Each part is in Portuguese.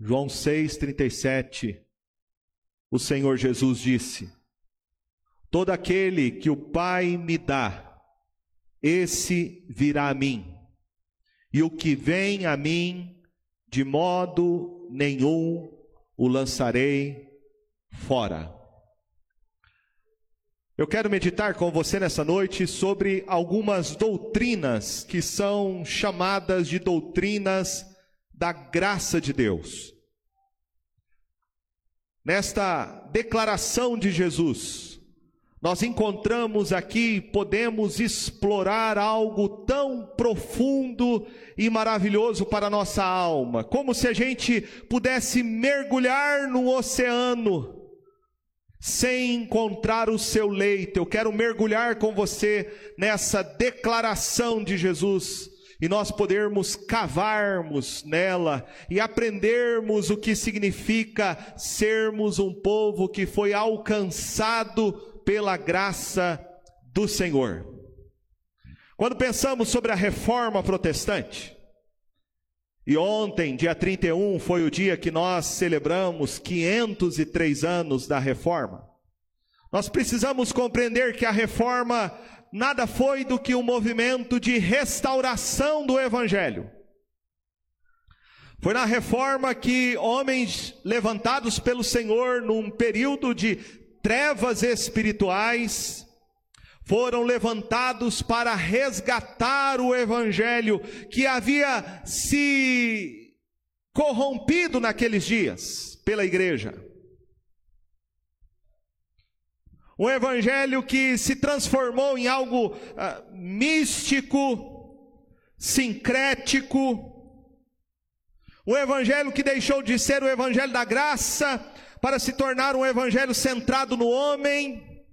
João 6,37, o Senhor Jesus disse: Todo aquele que o Pai me dá, esse virá a mim, e o que vem a mim, de modo nenhum o lançarei fora. Eu quero meditar com você nessa noite sobre algumas doutrinas que são chamadas de doutrinas da graça de Deus. Nesta declaração de Jesus, nós encontramos aqui, podemos explorar algo tão profundo e maravilhoso para a nossa alma, como se a gente pudesse mergulhar no oceano sem encontrar o seu leito. Eu quero mergulhar com você nessa declaração de Jesus e nós podermos cavarmos nela e aprendermos o que significa sermos um povo que foi alcançado pela graça do Senhor. Quando pensamos sobre a reforma protestante, e ontem, dia 31, foi o dia que nós celebramos 503 anos da reforma. Nós precisamos compreender que a reforma nada foi do que um movimento de restauração do Evangelho. Foi na reforma que homens levantados pelo Senhor num período de trevas espirituais foram levantados para resgatar o Evangelho que havia se corrompido naqueles dias pela igreja. Um evangelho que se transformou em algo ah, místico, sincrético. Um evangelho que deixou de ser o evangelho da graça para se tornar um evangelho centrado no homem,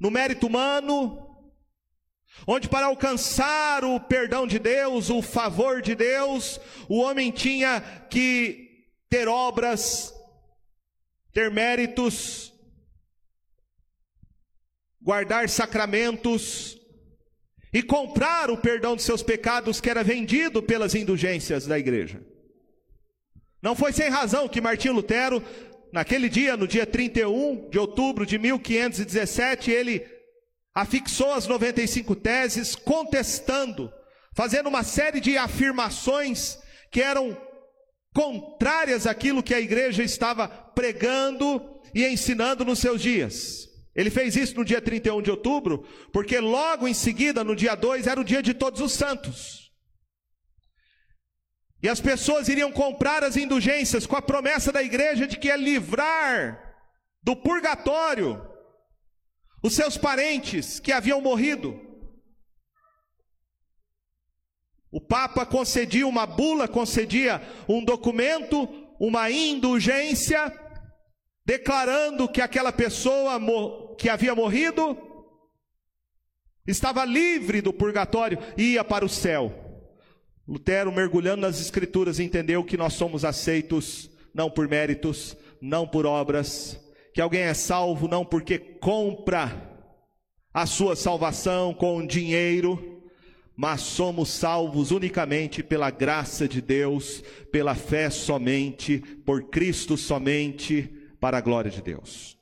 no mérito humano, onde para alcançar o perdão de Deus, o favor de Deus, o homem tinha que ter obras, ter méritos, guardar sacramentos e comprar o perdão de seus pecados que era vendido pelas indulgências da igreja. Não foi sem razão que Martinho Lutero, naquele dia, no dia 31 de outubro de 1517, ele afixou as 95 teses, contestando, fazendo uma série de afirmações que eram contrárias àquilo que a igreja estava pregando e ensinando nos seus dias. Ele fez isso no dia 31 de outubro, porque logo em seguida, no dia 2, era o dia de todos os santos. E as pessoas iriam comprar as indulgências com a promessa da igreja de que ia livrar do purgatório os seus parentes que haviam morrido. O Papa concedia uma bula, concedia um documento, uma indulgência, declarando que aquela pessoa que havia morrido estava livre do purgatório e ia para o céu. Lutero, mergulhando nas Escrituras, entendeu que nós somos aceitos não por méritos, não por obras, que alguém é salvo não porque compra a sua salvação com dinheiro, mas somos salvos unicamente pela graça de Deus, pela fé somente, por Cristo somente, para a glória de Deus.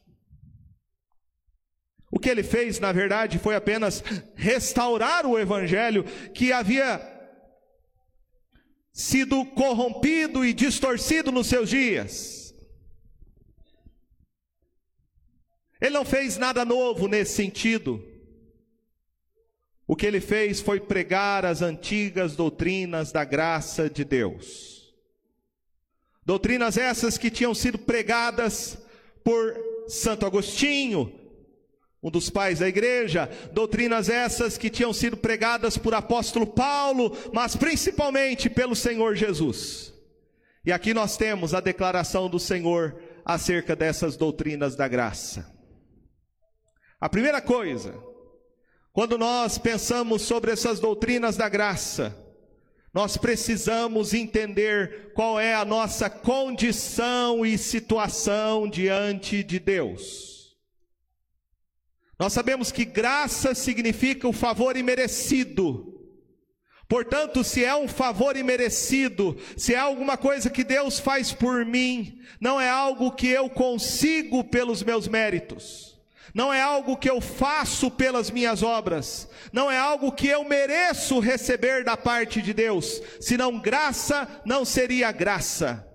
O que ele fez, na verdade, foi apenas restaurar o evangelho que havia sido corrompido e distorcido nos seus dias. Ele não fez nada novo nesse sentido. O que ele fez foi pregar as antigas doutrinas da graça de Deus. Doutrinas essas que tinham sido pregadas por Santo Agostinho, um dos pais da igreja, doutrinas essas que tinham sido pregadas por apóstolo Paulo, mas principalmente pelo Senhor Jesus. E aqui nós temos a declaração do Senhor acerca dessas doutrinas da graça. A primeira coisa, quando nós pensamos sobre essas doutrinas da graça, nós precisamos entender qual é a nossa condição e situação diante de Deus. Nós sabemos que graça significa o favor imerecido. Portanto, se é um favor imerecido, se é alguma coisa que Deus faz por mim, não é algo que eu consigo pelos meus méritos, não é algo que eu faço pelas minhas obras, não é algo que eu mereço receber da parte de Deus, senão graça não seria graça.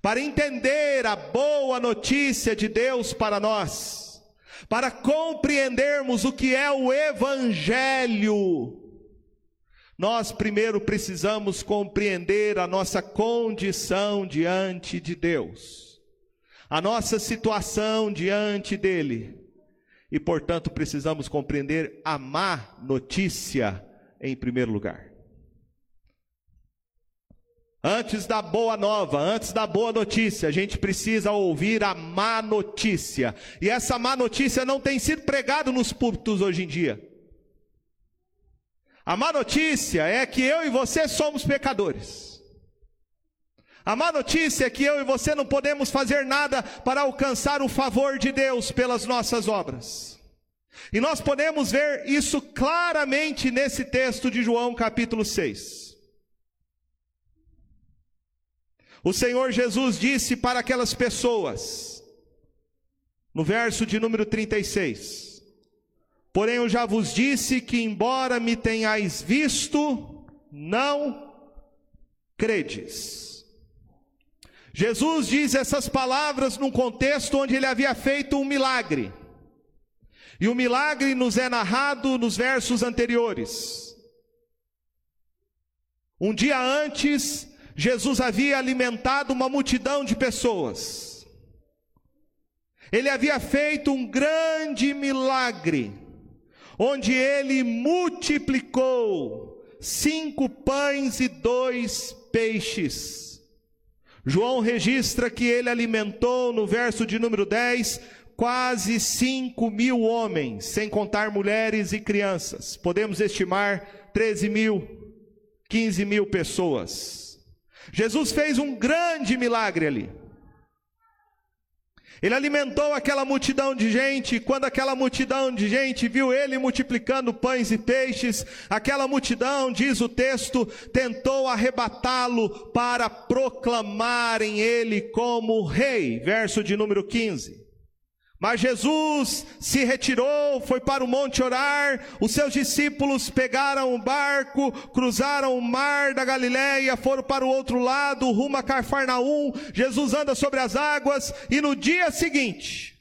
Para entender a boa notícia de Deus para nós, para compreendermos o que é o Evangelho, nós primeiro precisamos compreender a nossa condição diante de Deus, a nossa situação diante dEle, e portanto precisamos compreender a má notícia em primeiro lugar. Antes da boa nova, antes da boa notícia, a gente precisa ouvir a má notícia. E essa má notícia não tem sido pregada nos púlpitos hoje em dia. A má notícia é que eu e você somos pecadores. A má notícia é que eu e você não podemos fazer nada para alcançar o favor de Deus pelas nossas obras. E nós podemos ver isso claramente nesse texto de João capítulo 6. O Senhor Jesus disse para aquelas pessoas, no verso de número 36, Porém eu já vos disse que, embora me tenhais visto, não credes. Jesus diz essas palavras num contexto onde ele havia feito um milagre. E o milagre nos é narrado nos versos anteriores. Um dia antes, Jesus havia alimentado uma multidão de pessoas. Ele havia feito um grande milagre onde ele multiplicou cinco pães e dois peixes. João registra que ele alimentou, no verso de número 10, quase cinco mil homens, sem contar mulheres e crianças. Podemos estimar 13 mil, 15 mil pessoas. Jesus fez um grande milagre ali. Ele alimentou aquela multidão de gente, e quando aquela multidão de gente viu ele multiplicando pães e peixes, aquela multidão, diz o texto, tentou arrebatá-lo para proclamarem ele como rei. Verso de número 15. Mas Jesus se retirou, foi para o monte orar, os seus discípulos pegaram o barco, cruzaram o mar da Galiléia, foram para o outro lado, rumo a Carfarnaum. Jesus anda sobre as águas e no dia seguinte,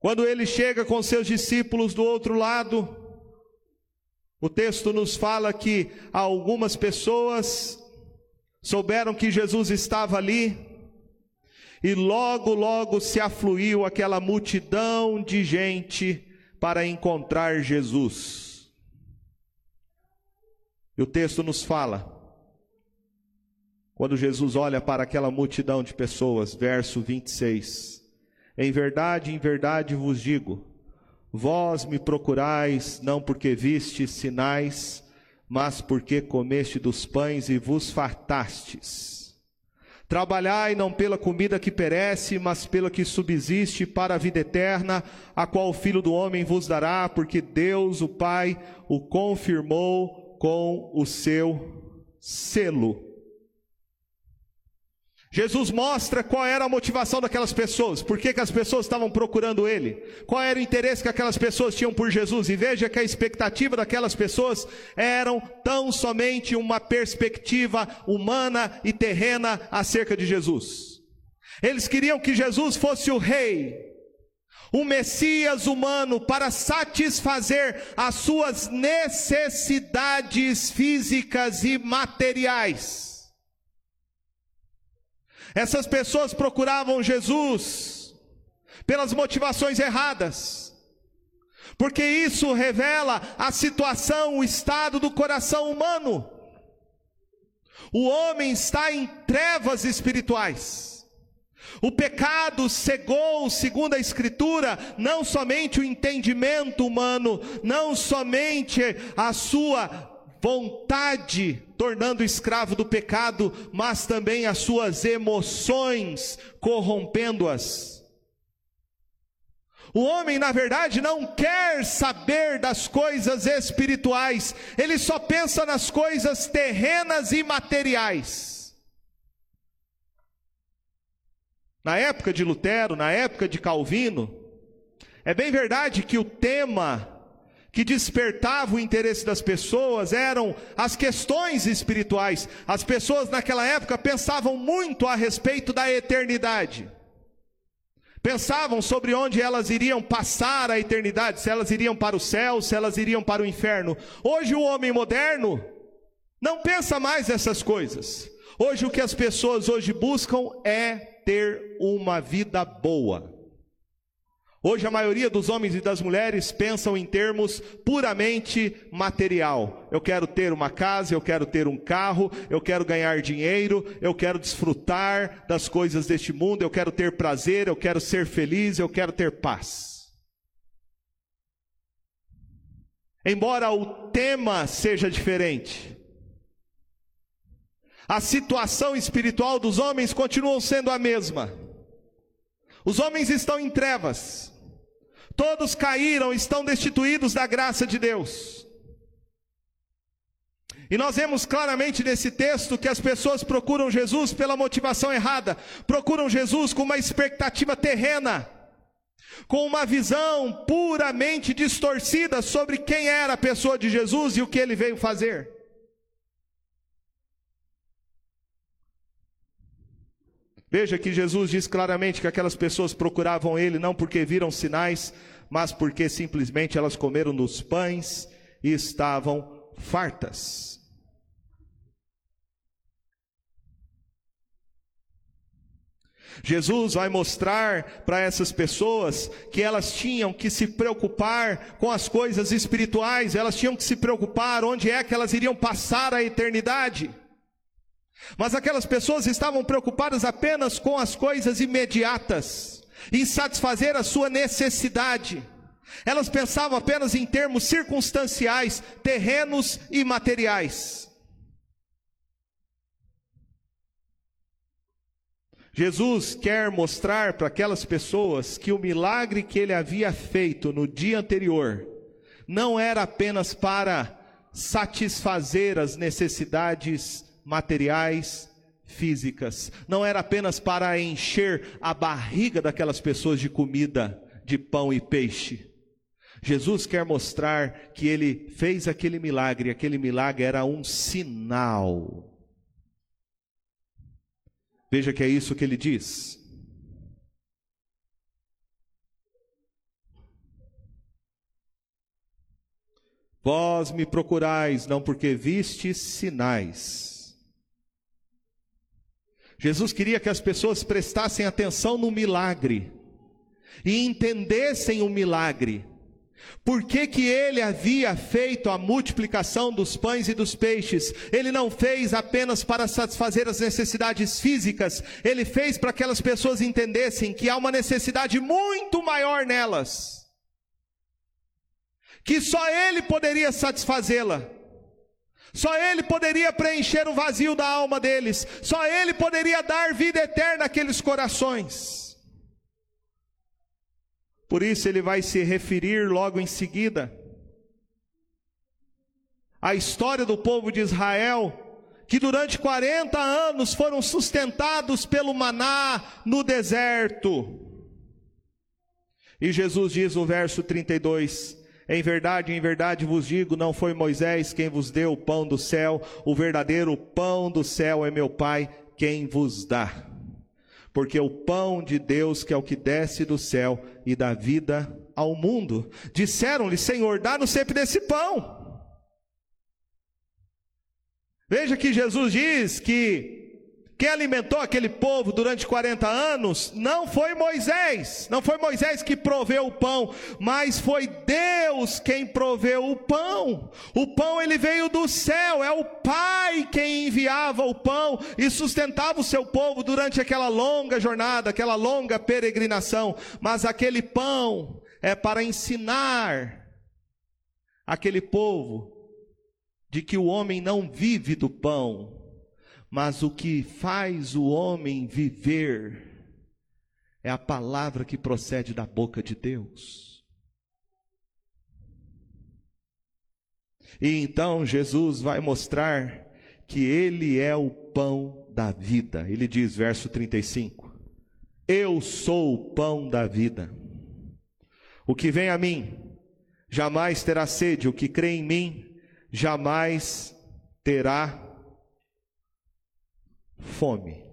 quando ele chega com seus discípulos do outro lado, o texto nos fala que algumas pessoas souberam que Jesus estava ali, e logo, logo se afluiu aquela multidão de gente para encontrar Jesus. E o texto nos fala, quando Jesus olha para aquela multidão de pessoas, verso 26, em verdade, em verdade vos digo, vós me procurais não porque vistes sinais, mas porque comeste dos pães e vos fartastes. Trabalhai não pela comida que perece, mas pela que subsiste para a vida eterna, a qual o Filho do Homem vos dará, porque Deus, o Pai, o confirmou com o seu selo. Jesus mostra qual era a motivação daquelas pessoas, por que, que as pessoas estavam procurando Ele, qual era o interesse que aquelas pessoas tinham por Jesus, e veja que a expectativa daquelas pessoas eram tão somente uma perspectiva humana e terrena acerca de Jesus. Eles queriam que Jesus fosse o Rei, o Messias humano para satisfazer as suas necessidades físicas e materiais. Essas pessoas procuravam Jesus pelas motivações erradas, porque isso revela a situação, o estado do coração humano. O homem está em trevas espirituais. O pecado cegou, segundo a Escritura, não somente o entendimento humano, não somente a sua vontade, tornando escravo do pecado, mas também as suas emoções, corrompendo-as. O homem, na verdade, não quer saber das coisas espirituais, ele só pensa nas coisas terrenas e materiais. Na época de Lutero, na época de Calvino, é bem verdade que o tema que despertava o interesse das pessoas eram as questões espirituais. As pessoas naquela época pensavam muito a respeito da eternidade. Pensavam sobre onde elas iriam passar a eternidade, se elas iriam para o céu, se elas iriam para o inferno. Hoje o homem moderno não pensa mais essas coisas. Hoje o que as pessoas hoje buscam é ter uma vida boa. Hoje a maioria dos homens e das mulheres pensam em termos puramente material. Eu quero ter uma casa, eu quero ter um carro, eu quero ganhar dinheiro, eu quero desfrutar das coisas deste mundo, eu quero ter prazer, eu quero ser feliz, eu quero ter paz. Embora o tema seja diferente, a situação espiritual dos homens continua sendo a mesma. Os homens estão em trevas, Todos caíram, estão destituídos da graça de Deus. E nós vemos claramente nesse texto que as pessoas procuram Jesus pela motivação errada, procuram Jesus com uma expectativa terrena, com uma visão puramente distorcida sobre quem era a pessoa de Jesus e o que ele veio fazer. Veja que Jesus diz claramente que aquelas pessoas procuravam ele não porque viram sinais, mas porque simplesmente elas comeram nos pães e estavam fartas. Jesus vai mostrar para essas pessoas que elas tinham que se preocupar com as coisas espirituais, elas tinham que se preocupar onde é que elas iriam passar a eternidade. Mas aquelas pessoas estavam preocupadas apenas com as coisas imediatas, em satisfazer a sua necessidade. Elas pensavam apenas em termos circunstanciais, terrenos e materiais. Jesus quer mostrar para aquelas pessoas que o milagre que ele havia feito no dia anterior não era apenas para satisfazer as necessidades materiais, físicas. Não era apenas para encher a barriga daquelas pessoas de comida, de pão e peixe. Jesus quer mostrar que ele fez aquele milagre, aquele milagre era um sinal. Veja que é isso que ele diz. Vós me procurais, não porque vistes sinais, Jesus queria que as pessoas prestassem atenção no milagre e entendessem o milagre. Por que, que ele havia feito a multiplicação dos pães e dos peixes? Ele não fez apenas para satisfazer as necessidades físicas, ele fez para que aquelas pessoas entendessem que há uma necessidade muito maior nelas, que só ele poderia satisfazê-la. Só Ele poderia preencher o vazio da alma deles, só Ele poderia dar vida eterna àqueles corações. Por isso ele vai se referir logo em seguida à história do povo de Israel, que durante 40 anos foram sustentados pelo maná no deserto. E Jesus diz no verso 32: em verdade, em verdade vos digo: não foi Moisés quem vos deu o pão do céu, o verdadeiro pão do céu é meu Pai quem vos dá. Porque o pão de Deus, que é o que desce do céu e dá vida ao mundo, disseram-lhe: Senhor, dá-nos sempre desse pão. Veja que Jesus diz que quem alimentou aquele povo durante 40 anos não foi Moisés, não foi Moisés que proveu o pão, mas foi Deus quem proveu o pão. O pão ele veio do céu, é o Pai quem enviava o pão e sustentava o seu povo durante aquela longa jornada, aquela longa peregrinação. Mas aquele pão é para ensinar aquele povo de que o homem não vive do pão, mas o que faz o homem viver é a palavra que procede da boca de Deus. E então Jesus vai mostrar que Ele é o pão da vida. Ele diz, verso 35: Eu sou o pão da vida. O que vem a mim jamais terá sede, o que crê em mim jamais terá fome.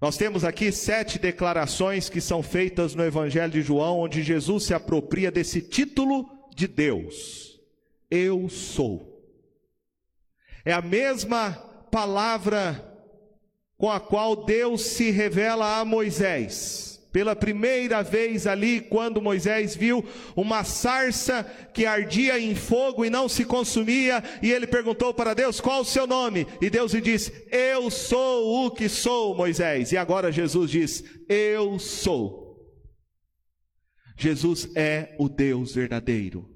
Nós temos aqui sete declarações que são feitas no Evangelho de João, onde Jesus se apropria desse título de Deus. Eu sou. É a mesma palavra com a qual Deus se revela a Moisés. Pela primeira vez ali, quando Moisés viu uma sarça que ardia em fogo e não se consumia, e ele perguntou para Deus: Qual o seu nome? E Deus lhe disse: Eu sou o que sou, Moisés. E agora Jesus diz: Eu sou. Jesus é o Deus verdadeiro.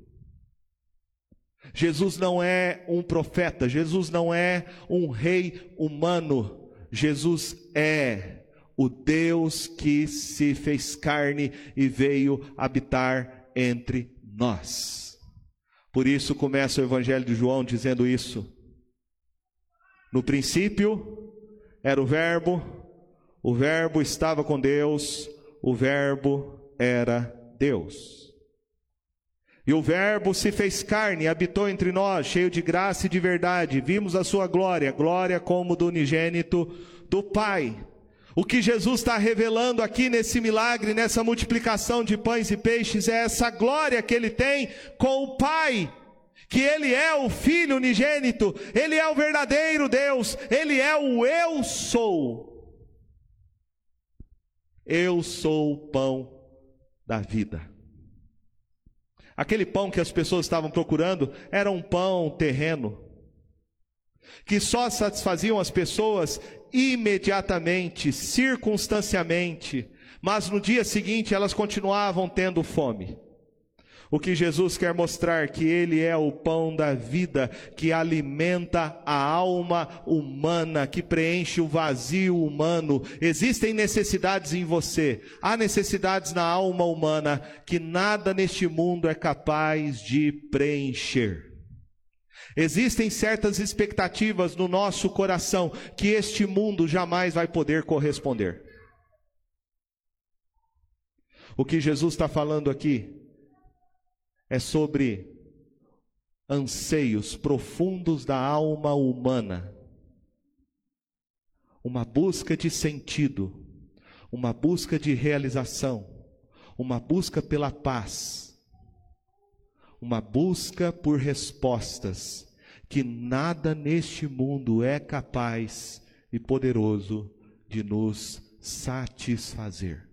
Jesus não é um profeta, Jesus não é um rei humano, Jesus é o Deus que se fez carne e veio habitar entre nós. Por isso começa o Evangelho de João dizendo isso. No princípio era o Verbo, o Verbo estava com Deus, o Verbo era Deus. E o Verbo se fez carne habitou entre nós, cheio de graça e de verdade. Vimos a sua glória, glória como do unigênito do Pai o que Jesus está revelando aqui nesse milagre, nessa multiplicação de pães e peixes, é essa glória que ele tem com o Pai, que ele é o Filho unigênito, ele é o verdadeiro Deus, ele é o Eu sou. Eu sou o pão da vida. Aquele pão que as pessoas estavam procurando era um pão terreno, que só satisfaziam as pessoas imediatamente, circunstanciamente, mas no dia seguinte elas continuavam tendo fome. O que Jesus quer mostrar que ele é o pão da vida que alimenta a alma humana, que preenche o vazio humano. Existem necessidades em você, há necessidades na alma humana que nada neste mundo é capaz de preencher. Existem certas expectativas no nosso coração que este mundo jamais vai poder corresponder. O que Jesus está falando aqui é sobre anseios profundos da alma humana, uma busca de sentido, uma busca de realização, uma busca pela paz, uma busca por respostas que nada neste mundo é capaz e poderoso de nos satisfazer.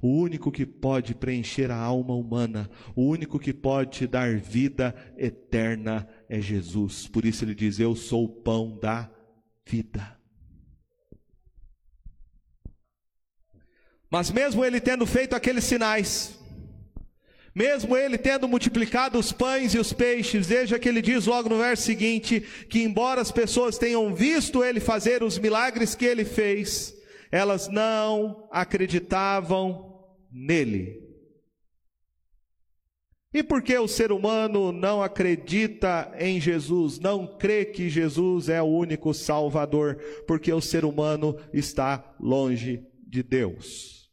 O único que pode preencher a alma humana, o único que pode dar vida eterna é Jesus. Por isso ele diz: Eu sou o pão da vida. Mas mesmo ele tendo feito aqueles sinais, mesmo ele tendo multiplicado os pães e os peixes, veja que ele diz logo no verso seguinte: que embora as pessoas tenham visto ele fazer os milagres que ele fez, elas não acreditavam nele. E por que o ser humano não acredita em Jesus, não crê que Jesus é o único Salvador? Porque o ser humano está longe de Deus.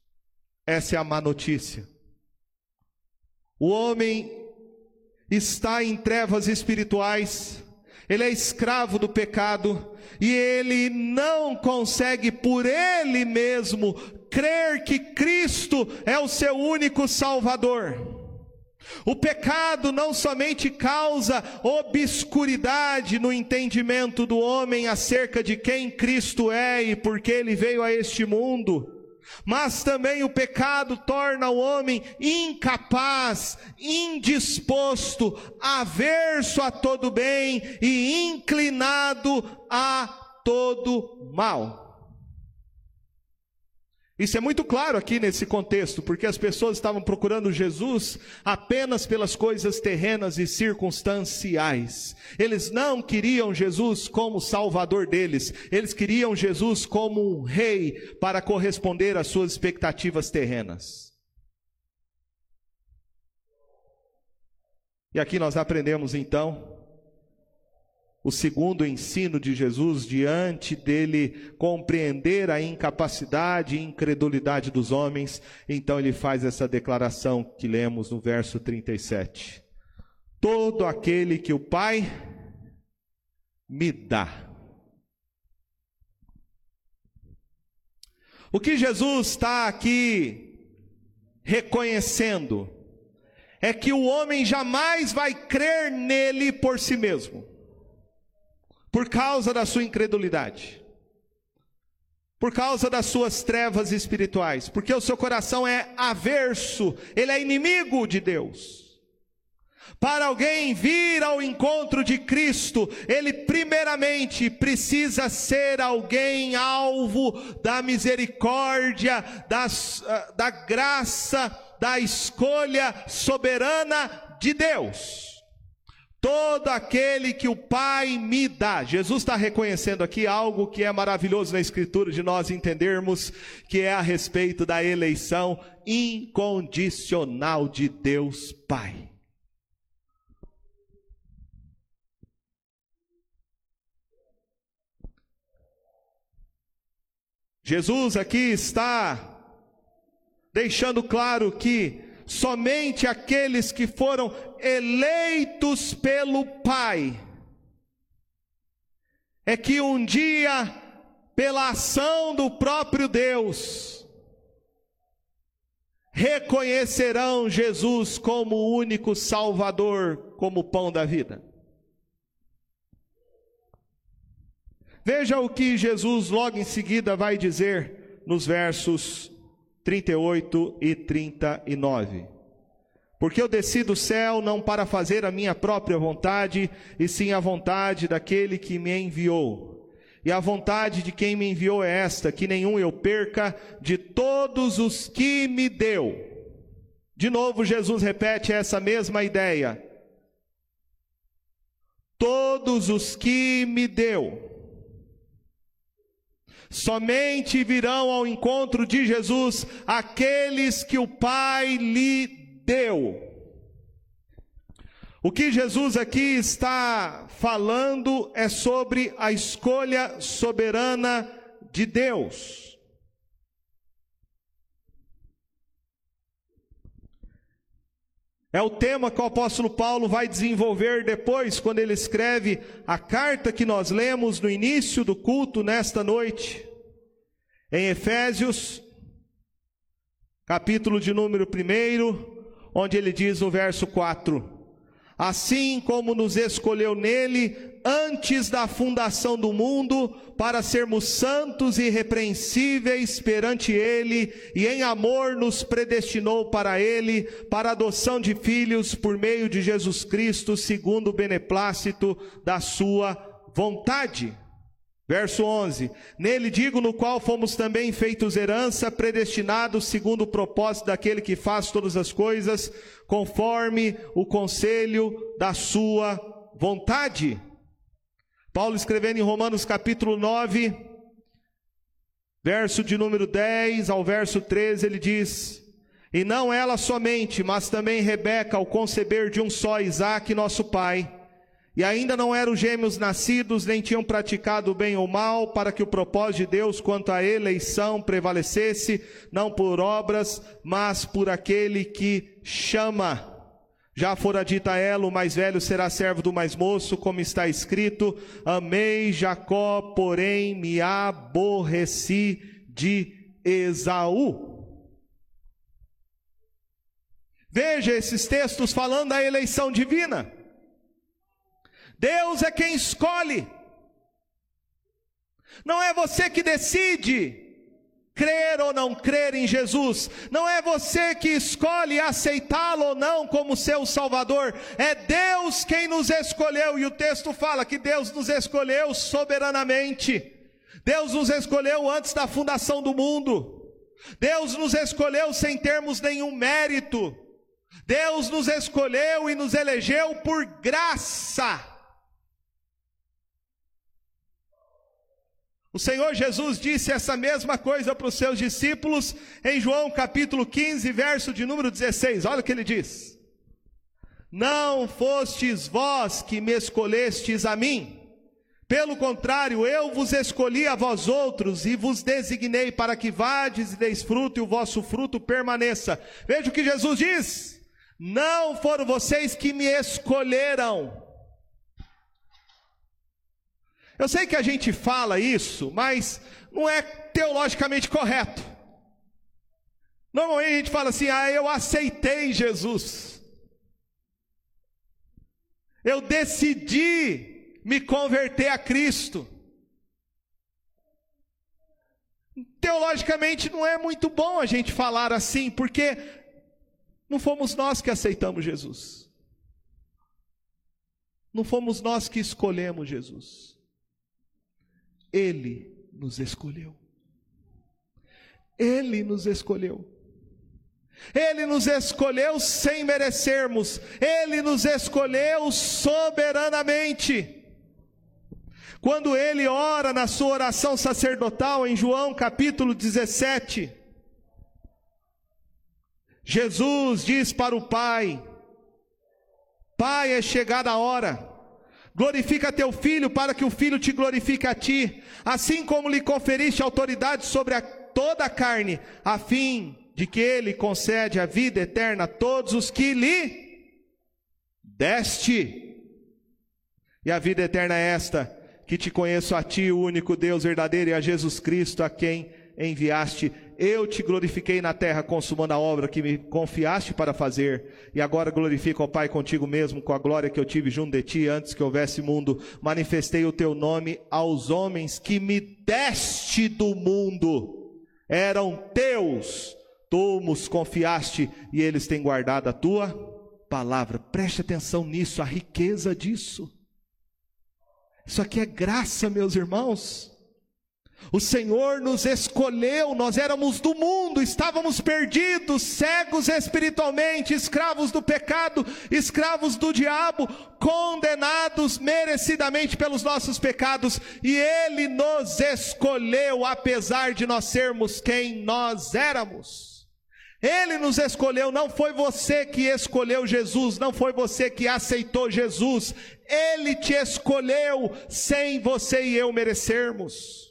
Essa é a má notícia. O homem está em trevas espirituais, ele é escravo do pecado e ele não consegue por ele mesmo crer que Cristo é o seu único Salvador. O pecado não somente causa obscuridade no entendimento do homem acerca de quem Cristo é e por que ele veio a este mundo, mas também o pecado torna o homem incapaz, indisposto, averso a todo bem e inclinado a todo mal. Isso é muito claro aqui nesse contexto, porque as pessoas estavam procurando Jesus apenas pelas coisas terrenas e circunstanciais. Eles não queriam Jesus como salvador deles, eles queriam Jesus como um rei para corresponder às suas expectativas terrenas. E aqui nós aprendemos então o segundo ensino de Jesus diante dele compreender a incapacidade e incredulidade dos homens, então ele faz essa declaração que lemos no verso 37. Todo aquele que o Pai me dá. O que Jesus está aqui reconhecendo é que o homem jamais vai crer nele por si mesmo por causa da sua incredulidade, por causa das suas trevas espirituais, porque o seu coração é averso, ele é inimigo de Deus. Para alguém vir ao encontro de Cristo, ele primeiramente precisa ser alguém alvo da misericórdia, das, ah, da graça, da escolha soberana de Deus. Todo aquele que o Pai me dá. Jesus está reconhecendo aqui algo que é maravilhoso na Escritura de nós entendermos, que é a respeito da eleição incondicional de Deus Pai. Jesus aqui está deixando claro que somente aqueles que foram eleitos pelo Pai é que um dia, pela ação do próprio Deus, reconhecerão Jesus como o único Salvador, como o pão da vida. Veja o que Jesus logo em seguida vai dizer nos versos 38 e 39. Porque eu desci do céu não para fazer a minha própria vontade, e sim a vontade daquele que me enviou. E a vontade de quem me enviou é esta: que nenhum eu perca de todos os que me deu. De novo, Jesus repete essa mesma ideia. Todos os que me deu Somente virão ao encontro de Jesus aqueles que o Pai lhe deu. O que Jesus aqui está falando é sobre a escolha soberana de Deus. É o tema que o apóstolo Paulo vai desenvolver depois, quando ele escreve a carta que nós lemos no início do culto nesta noite. Em Efésios, capítulo de número 1, onde ele diz no verso 4: Assim como nos escolheu nele antes da fundação do mundo, para sermos santos e irrepreensíveis perante Ele, e em amor nos predestinou para Ele, para adoção de filhos por meio de Jesus Cristo, segundo o beneplácito da Sua vontade. Verso 11: Nele digo, no qual fomos também feitos herança, predestinados segundo o propósito daquele que faz todas as coisas, conforme o conselho da Sua vontade. Paulo escrevendo em Romanos capítulo 9, verso de número 10 ao verso 13, ele diz: E não ela somente, mas também Rebeca, ao conceber de um só Isaac, nosso pai, e ainda não eram gêmeos nascidos, nem tinham praticado bem ou mal, para que o propósito de Deus quanto à eleição prevalecesse, não por obras, mas por aquele que chama. Já fora dita ela, o mais velho será servo do mais moço, como está escrito: Amei Jacó, porém me aborreci de Esaú. Veja esses textos falando da eleição divina. Deus é quem escolhe. Não é você que decide crer ou não crer em Jesus. Não é você que escolhe aceitá-lo ou não como seu Salvador. É Deus quem nos escolheu. E o texto fala que Deus nos escolheu soberanamente. Deus nos escolheu antes da fundação do mundo. Deus nos escolheu sem termos nenhum mérito. Deus nos escolheu e nos elegeu por graça. O Senhor Jesus disse essa mesma coisa para os seus discípulos em João capítulo 15, verso de número 16. Olha o que ele diz: Não fostes vós que me escolhestes a mim, pelo contrário, eu vos escolhi a vós outros e vos designei para que vades e deis fruto e o vosso fruto permaneça. Veja o que Jesus diz: Não foram vocês que me escolheram eu sei que a gente fala isso, mas não é teologicamente correto. Normalmente a gente fala assim: ah, eu aceitei Jesus. Eu decidi me converter a Cristo. Teologicamente não é muito bom a gente falar assim, porque não fomos nós que aceitamos Jesus. Não fomos nós que escolhemos Jesus. Ele nos escolheu. Ele nos escolheu. Ele nos escolheu sem merecermos. Ele nos escolheu soberanamente. Quando ele ora na sua oração sacerdotal em João capítulo 17, Jesus diz para o Pai: Pai, é chegada a hora Glorifica teu filho para que o filho te glorifique a ti, assim como lhe conferiste autoridade sobre a, toda a carne, a fim de que ele concede a vida eterna a todos os que lhe deste. E a vida eterna é esta: que te conheço a ti, o único Deus verdadeiro, e a Jesus Cristo, a quem enviaste eu te glorifiquei na terra, consumando a obra que me confiaste para fazer, e agora glorifico ao Pai contigo mesmo, com a glória que eu tive junto de ti antes que houvesse mundo. Manifestei o teu nome aos homens que me deste do mundo, eram teus, tu os confiaste, e eles têm guardado a tua palavra. Preste atenção nisso, a riqueza disso. Isso aqui é graça, meus irmãos. O Senhor nos escolheu, nós éramos do mundo, estávamos perdidos, cegos espiritualmente, escravos do pecado, escravos do diabo, condenados merecidamente pelos nossos pecados, e Ele nos escolheu, apesar de nós sermos quem nós éramos. Ele nos escolheu, não foi você que escolheu Jesus, não foi você que aceitou Jesus, Ele te escolheu sem você e eu merecermos.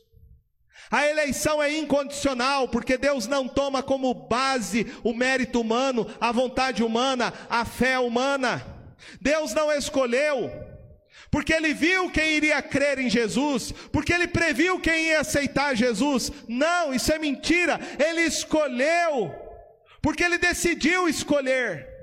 A eleição é incondicional, porque Deus não toma como base o mérito humano, a vontade humana, a fé humana. Deus não escolheu, porque Ele viu quem iria crer em Jesus, porque Ele previu quem ia aceitar Jesus. Não, isso é mentira. Ele escolheu, porque Ele decidiu escolher.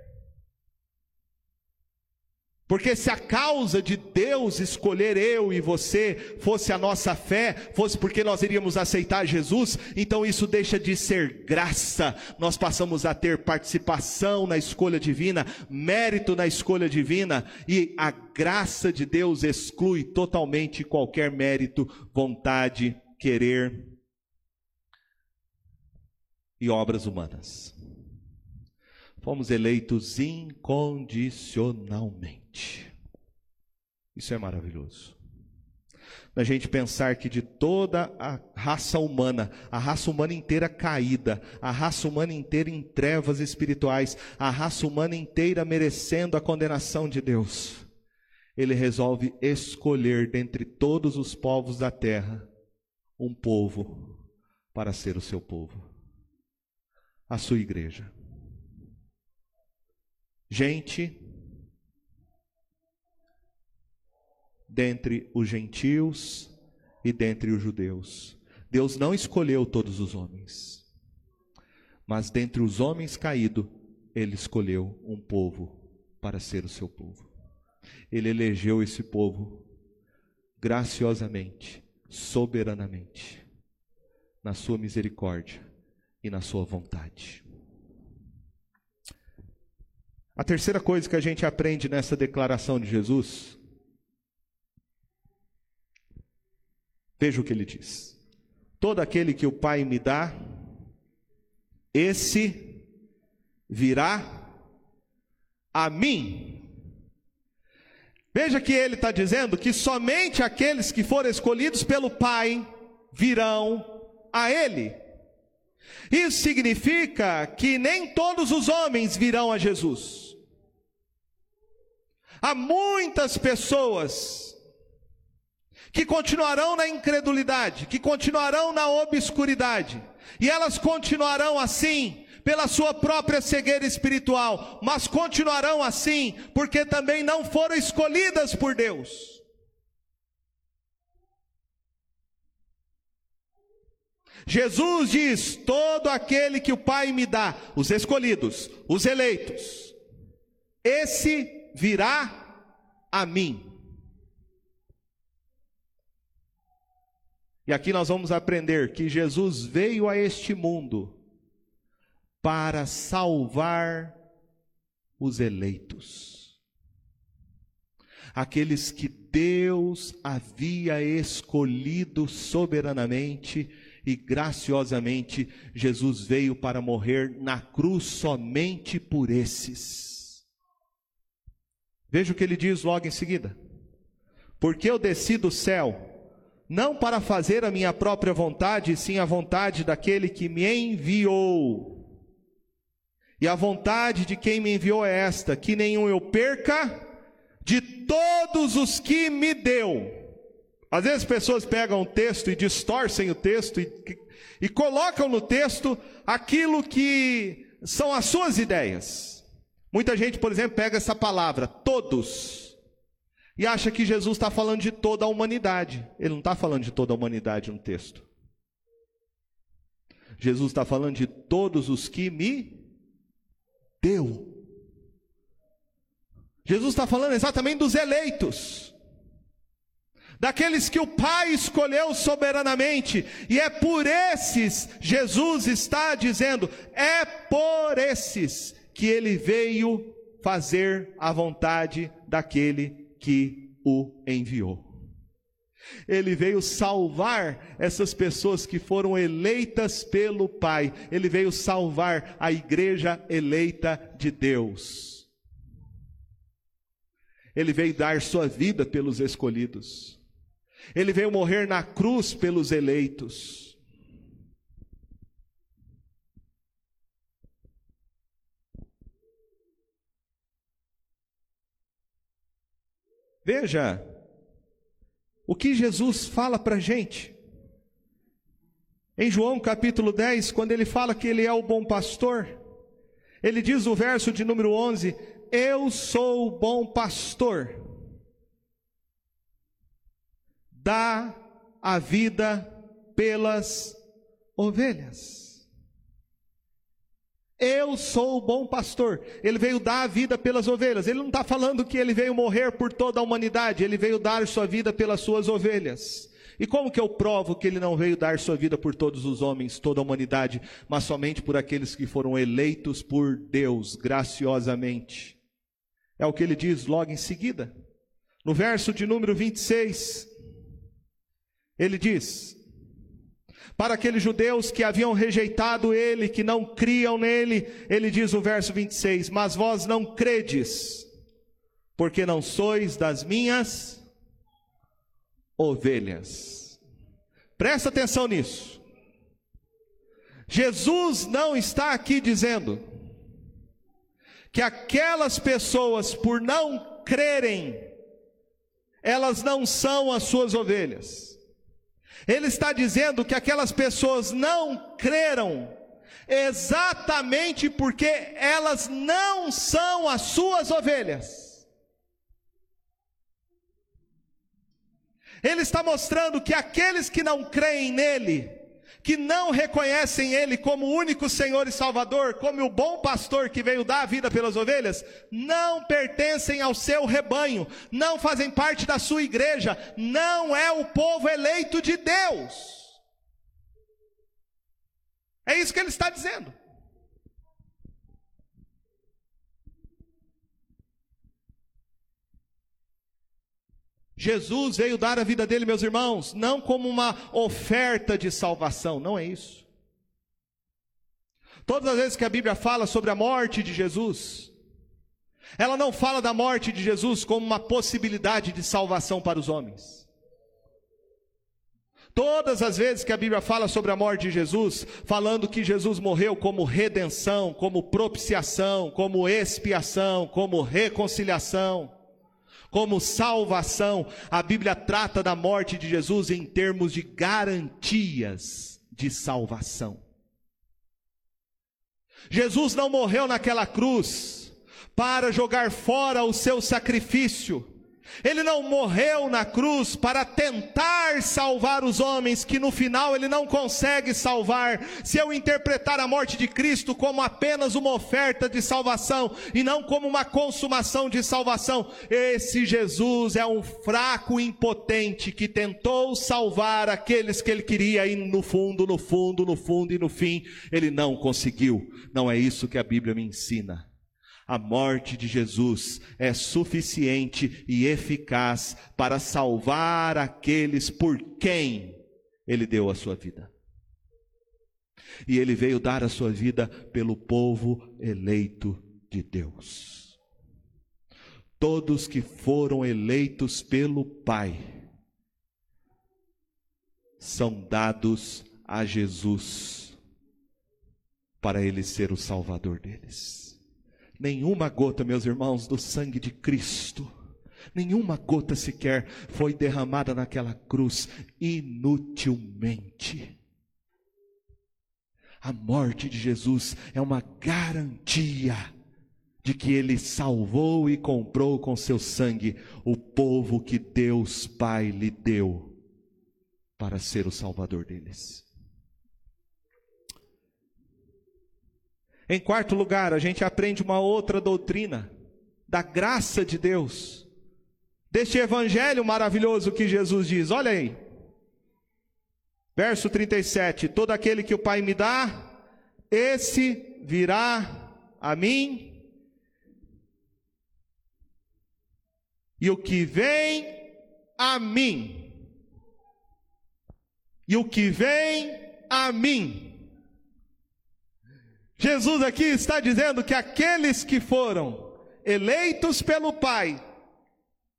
Porque se a causa de Deus escolher eu e você fosse a nossa fé, fosse porque nós iríamos aceitar Jesus, então isso deixa de ser graça. Nós passamos a ter participação na escolha divina, mérito na escolha divina, e a graça de Deus exclui totalmente qualquer mérito, vontade, querer e obras humanas. Fomos eleitos incondicionalmente. Isso é maravilhoso. A gente pensar que de toda a raça humana, a raça humana inteira caída, a raça humana inteira em trevas espirituais, a raça humana inteira merecendo a condenação de Deus, Ele resolve escolher dentre todos os povos da terra um povo para ser o seu povo, a sua igreja gente dentre os gentios e dentre os judeus. Deus não escolheu todos os homens, mas dentre os homens caídos, ele escolheu um povo para ser o seu povo. Ele elegeu esse povo graciosamente, soberanamente, na sua misericórdia e na sua vontade. A terceira coisa que a gente aprende nessa declaração de Jesus, veja o que ele diz: Todo aquele que o Pai me dá, esse virá a mim. Veja que ele está dizendo que somente aqueles que foram escolhidos pelo Pai virão a Ele. Isso significa que nem todos os homens virão a Jesus. Há muitas pessoas que continuarão na incredulidade, que continuarão na obscuridade, e elas continuarão assim pela sua própria cegueira espiritual, mas continuarão assim porque também não foram escolhidas por Deus. Jesus diz: todo aquele que o Pai me dá, os escolhidos, os eleitos, esse virá a mim. E aqui nós vamos aprender que Jesus veio a este mundo para salvar os eleitos, aqueles que Deus havia escolhido soberanamente e graciosamente Jesus veio para morrer na cruz somente por esses. Veja o que ele diz logo em seguida: Porque eu desci do céu, não para fazer a minha própria vontade, sim a vontade daquele que me enviou. E a vontade de quem me enviou é esta: que nenhum eu perca de todos os que me deu às vezes pessoas pegam o texto e distorcem o texto e, e colocam no texto aquilo que são as suas ideias. Muita gente, por exemplo, pega essa palavra, todos, e acha que Jesus está falando de toda a humanidade. Ele não está falando de toda a humanidade no texto. Jesus está falando de todos os que me deu. Jesus está falando exatamente dos eleitos daqueles que o Pai escolheu soberanamente, e é por esses, Jesus está dizendo, é por esses que ele veio fazer a vontade daquele que o enviou. Ele veio salvar essas pessoas que foram eleitas pelo Pai. Ele veio salvar a igreja eleita de Deus. Ele veio dar sua vida pelos escolhidos. Ele veio morrer na cruz pelos eleitos. Veja o que Jesus fala para a gente. Em João capítulo 10, quando ele fala que ele é o bom pastor, ele diz o verso de número 11: Eu sou o bom pastor dá a vida pelas ovelhas. Eu sou o bom pastor. Ele veio dar a vida pelas ovelhas. Ele não está falando que ele veio morrer por toda a humanidade. Ele veio dar sua vida pelas suas ovelhas. E como que eu provo que ele não veio dar sua vida por todos os homens, toda a humanidade, mas somente por aqueles que foram eleitos por Deus graciosamente? É o que ele diz logo em seguida. No verso de número 26, ele diz: para aqueles judeus que haviam rejeitado ele, que não criam nele, ele diz o verso 26: Mas vós não credes, porque não sois das minhas ovelhas. Presta atenção nisso. Jesus não está aqui dizendo que aquelas pessoas, por não crerem, elas não são as suas ovelhas. Ele está dizendo que aquelas pessoas não creram exatamente porque elas não são as suas ovelhas. Ele está mostrando que aqueles que não creem nele, que não reconhecem Ele como o único Senhor e Salvador, como o bom pastor que veio dar a vida pelas ovelhas, não pertencem ao seu rebanho, não fazem parte da sua igreja, não é o povo eleito de Deus. É isso que ele está dizendo. Jesus veio dar a vida dele, meus irmãos, não como uma oferta de salvação, não é isso. Todas as vezes que a Bíblia fala sobre a morte de Jesus, ela não fala da morte de Jesus como uma possibilidade de salvação para os homens. Todas as vezes que a Bíblia fala sobre a morte de Jesus, falando que Jesus morreu como redenção, como propiciação, como expiação, como reconciliação, como salvação, a Bíblia trata da morte de Jesus em termos de garantias de salvação. Jesus não morreu naquela cruz para jogar fora o seu sacrifício. Ele não morreu na cruz para tentar salvar os homens, que no final ele não consegue salvar. Se eu interpretar a morte de Cristo como apenas uma oferta de salvação e não como uma consumação de salvação, esse Jesus é um fraco impotente que tentou salvar aqueles que ele queria e no fundo, no fundo, no fundo e no fim, ele não conseguiu. Não é isso que a Bíblia me ensina. A morte de Jesus é suficiente e eficaz para salvar aqueles por quem ele deu a sua vida. E ele veio dar a sua vida pelo povo eleito de Deus. Todos que foram eleitos pelo Pai são dados a Jesus para ele ser o salvador deles nenhuma gota, meus irmãos, do sangue de Cristo, nenhuma gota sequer foi derramada naquela cruz inutilmente. A morte de Jesus é uma garantia de que ele salvou e comprou com seu sangue o povo que Deus Pai lhe deu para ser o salvador deles. Em quarto lugar, a gente aprende uma outra doutrina da graça de Deus, deste evangelho maravilhoso que Jesus diz. Olha aí, verso 37: Todo aquele que o Pai me dá, esse virá a mim, e o que vem a mim, e o que vem a mim, Jesus aqui está dizendo que aqueles que foram eleitos pelo Pai,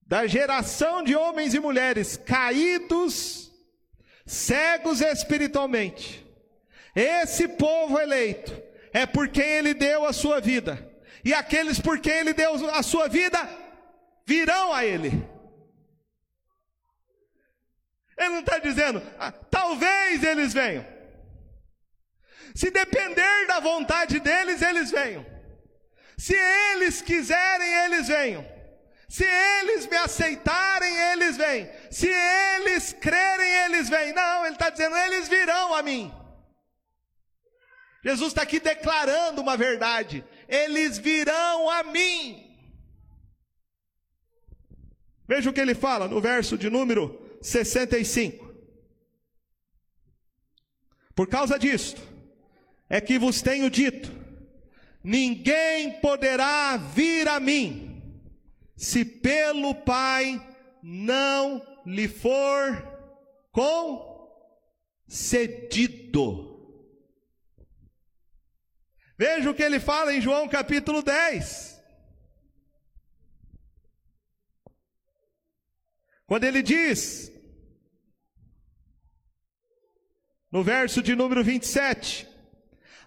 da geração de homens e mulheres caídos, cegos espiritualmente, esse povo eleito é por quem ele deu a sua vida, e aqueles por quem ele deu a sua vida virão a ele. Ele não está dizendo, ah, talvez eles venham. Se depender da vontade deles, eles venham. Se eles quiserem, eles venham. Se eles me aceitarem, eles vêm. Se eles crerem, eles vêm. Não, ele está dizendo, eles virão a mim. Jesus está aqui declarando uma verdade. Eles virão a mim. Veja o que ele fala no verso de número 65. Por causa disto, é que vos tenho dito: ninguém poderá vir a mim, se pelo Pai não lhe for concedido. Veja o que ele fala em João capítulo 10. Quando ele diz, no verso de número 27,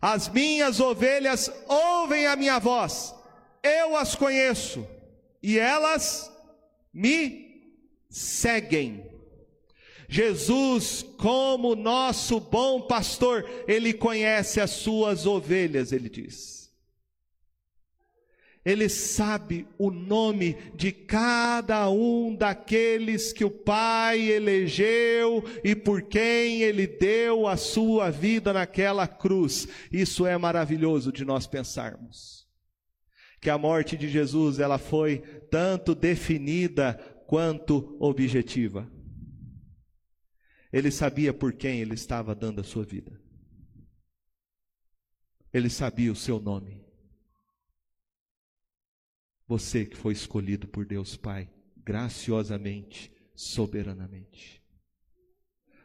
as minhas ovelhas ouvem a minha voz, eu as conheço e elas me seguem. Jesus, como nosso bom pastor, ele conhece as suas ovelhas, ele diz. Ele sabe o nome de cada um daqueles que o Pai elegeu e por quem ele deu a sua vida naquela cruz. Isso é maravilhoso de nós pensarmos. Que a morte de Jesus, ela foi tanto definida quanto objetiva. Ele sabia por quem ele estava dando a sua vida. Ele sabia o seu nome. Você que foi escolhido por Deus Pai, graciosamente, soberanamente.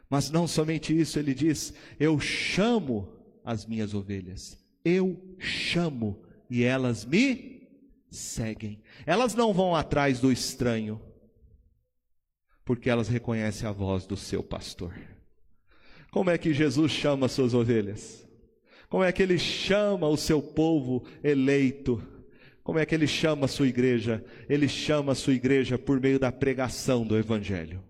Mas não somente isso, ele diz: Eu chamo as minhas ovelhas eu chamo e elas me seguem. Elas não vão atrás do estranho, porque elas reconhecem a voz do seu pastor. Como é que Jesus chama as suas ovelhas? Como é que ele chama o seu povo eleito? Como é que ele chama a sua igreja? Ele chama a sua igreja por meio da pregação do Evangelho.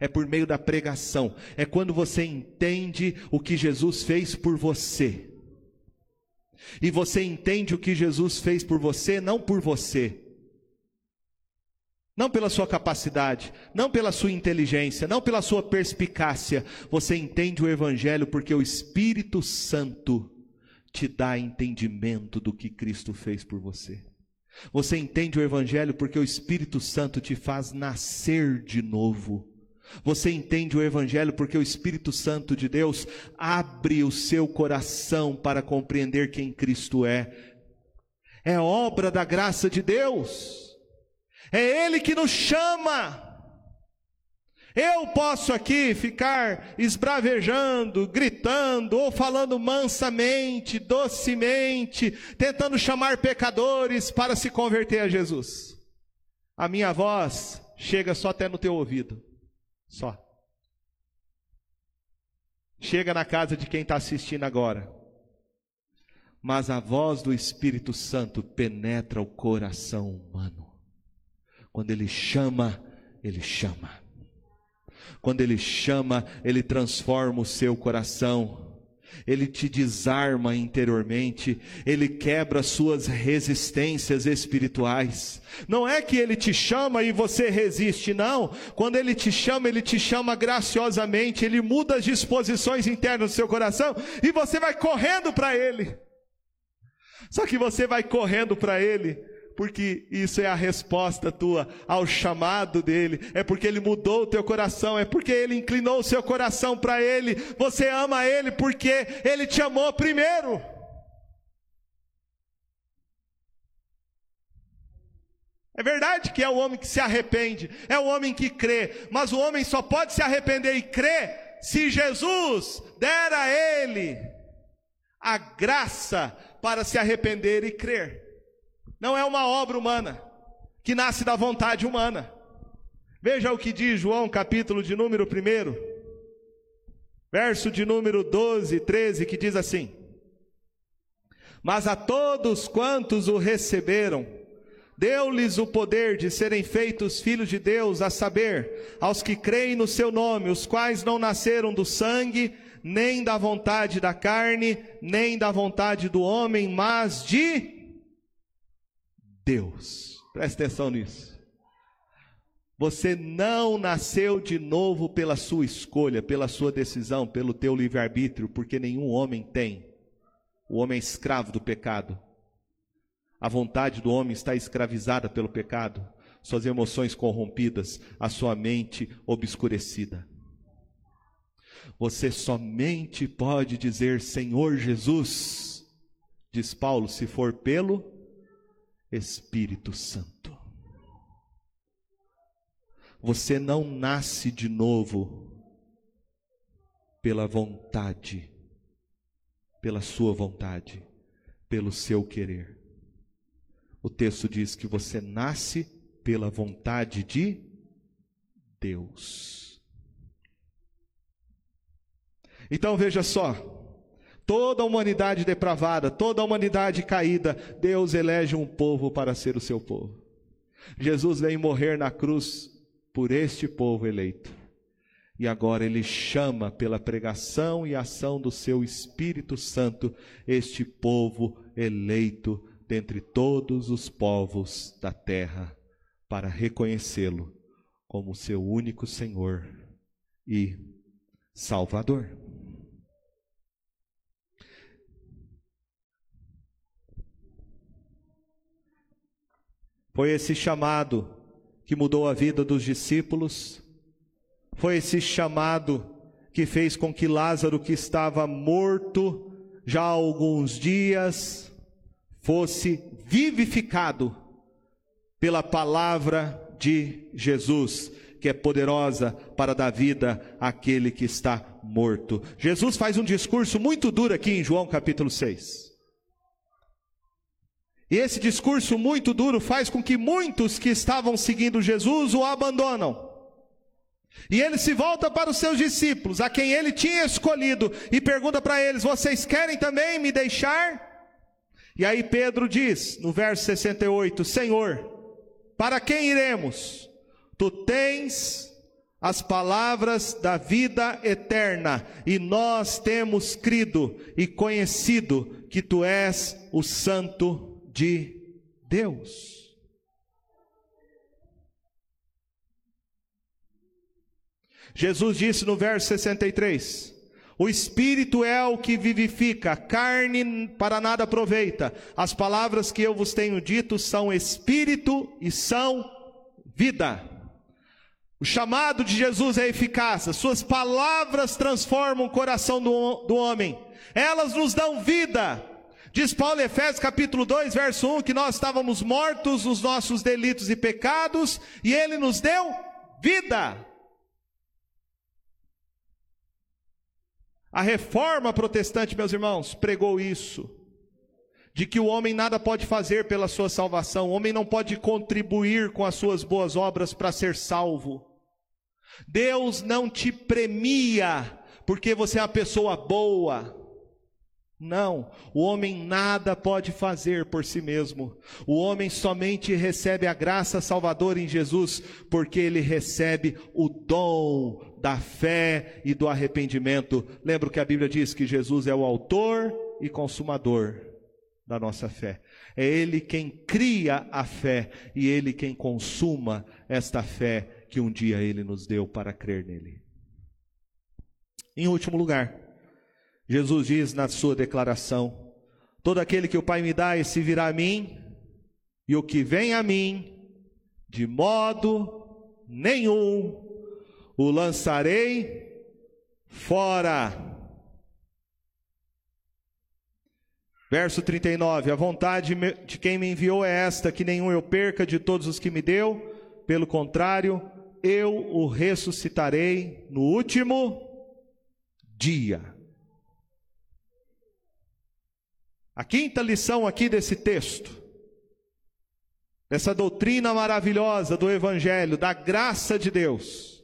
É por meio da pregação. É quando você entende o que Jesus fez por você. E você entende o que Jesus fez por você, não por você. Não pela sua capacidade, não pela sua inteligência, não pela sua perspicácia. Você entende o Evangelho porque o Espírito Santo te dá entendimento do que Cristo fez por você. Você entende o Evangelho porque o Espírito Santo te faz nascer de novo. Você entende o Evangelho porque o Espírito Santo de Deus abre o seu coração para compreender quem Cristo é. É obra da graça de Deus, é Ele que nos chama. Eu posso aqui ficar esbravejando, gritando, ou falando mansamente, docemente, tentando chamar pecadores para se converter a Jesus. A minha voz chega só até no teu ouvido. Só. Chega na casa de quem está assistindo agora. Mas a voz do Espírito Santo penetra o coração humano. Quando ele chama, ele chama. Quando ele chama, ele transforma o seu coração ele te desarma interiormente, ele quebra suas resistências espirituais. Não é que ele te chama e você resiste, não. Quando ele te chama, ele te chama graciosamente, ele muda as disposições internas do seu coração e você vai correndo para ele. Só que você vai correndo para ele porque isso é a resposta tua ao chamado dele, é porque ele mudou o teu coração, é porque ele inclinou o seu coração para ele. Você ama ele porque ele te amou primeiro. É verdade que é o homem que se arrepende, é o homem que crê, mas o homem só pode se arrepender e crer se Jesus der a ele a graça para se arrepender e crer. Não é uma obra humana, que nasce da vontade humana. Veja o que diz João, capítulo de número 1, verso de número 12 e 13, que diz assim: Mas a todos quantos o receberam, deu-lhes o poder de serem feitos filhos de Deus, a saber, aos que creem no seu nome, os quais não nasceram do sangue, nem da vontade da carne, nem da vontade do homem, mas de Deus. Preste atenção nisso. Você não nasceu de novo pela sua escolha, pela sua decisão, pelo teu livre-arbítrio, porque nenhum homem tem. O homem é escravo do pecado. A vontade do homem está escravizada pelo pecado, suas emoções corrompidas, a sua mente obscurecida. Você somente pode dizer Senhor Jesus, diz Paulo, se for pelo Espírito Santo. Você não nasce de novo pela vontade, pela sua vontade, pelo seu querer. O texto diz que você nasce pela vontade de Deus. Então veja só, Toda a humanidade depravada, toda a humanidade caída, Deus elege um povo para ser o seu povo. Jesus veio morrer na cruz por este povo eleito. E agora ele chama pela pregação e ação do seu Espírito Santo este povo eleito dentre todos os povos da terra para reconhecê-lo como seu único Senhor e Salvador. Foi esse chamado que mudou a vida dos discípulos. Foi esse chamado que fez com que Lázaro, que estava morto já há alguns dias, fosse vivificado pela palavra de Jesus. que é poderosa para dar vida àquele que está morto. Jesus faz um discurso muito duro aqui em João capítulo 6. E esse discurso muito duro faz com que muitos que estavam seguindo Jesus o abandonam. E ele se volta para os seus discípulos, a quem ele tinha escolhido, e pergunta para eles: Vocês querem também me deixar? E aí Pedro diz, no verso 68, Senhor, para quem iremos? Tu tens as palavras da vida eterna, e nós temos crido e conhecido que tu és o Santo de Deus. Jesus disse no verso 63: o espírito é o que vivifica, a carne para nada aproveita. As palavras que eu vos tenho dito são espírito e são vida. O chamado de Jesus é eficaz, as suas palavras transformam o coração do, do homem, elas nos dão vida. Diz Paulo Efésios capítulo 2, verso 1, que nós estávamos mortos nos nossos delitos e pecados, e ele nos deu vida. A reforma protestante, meus irmãos, pregou isso. De que o homem nada pode fazer pela sua salvação, o homem não pode contribuir com as suas boas obras para ser salvo. Deus não te premia porque você é uma pessoa boa. Não, o homem nada pode fazer por si mesmo. O homem somente recebe a graça salvadora em Jesus porque ele recebe o dom da fé e do arrependimento. Lembro que a Bíblia diz que Jesus é o autor e consumador da nossa fé. É ele quem cria a fé e ele quem consuma esta fé que um dia ele nos deu para crer nele. Em último lugar, Jesus diz na sua declaração: Todo aquele que o Pai me dá, esse virá a mim, e o que vem a mim, de modo nenhum o lançarei fora. Verso 39: A vontade de quem me enviou é esta: que nenhum eu perca de todos os que me deu, pelo contrário, eu o ressuscitarei no último dia. A quinta lição aqui desse texto, dessa doutrina maravilhosa do Evangelho, da graça de Deus,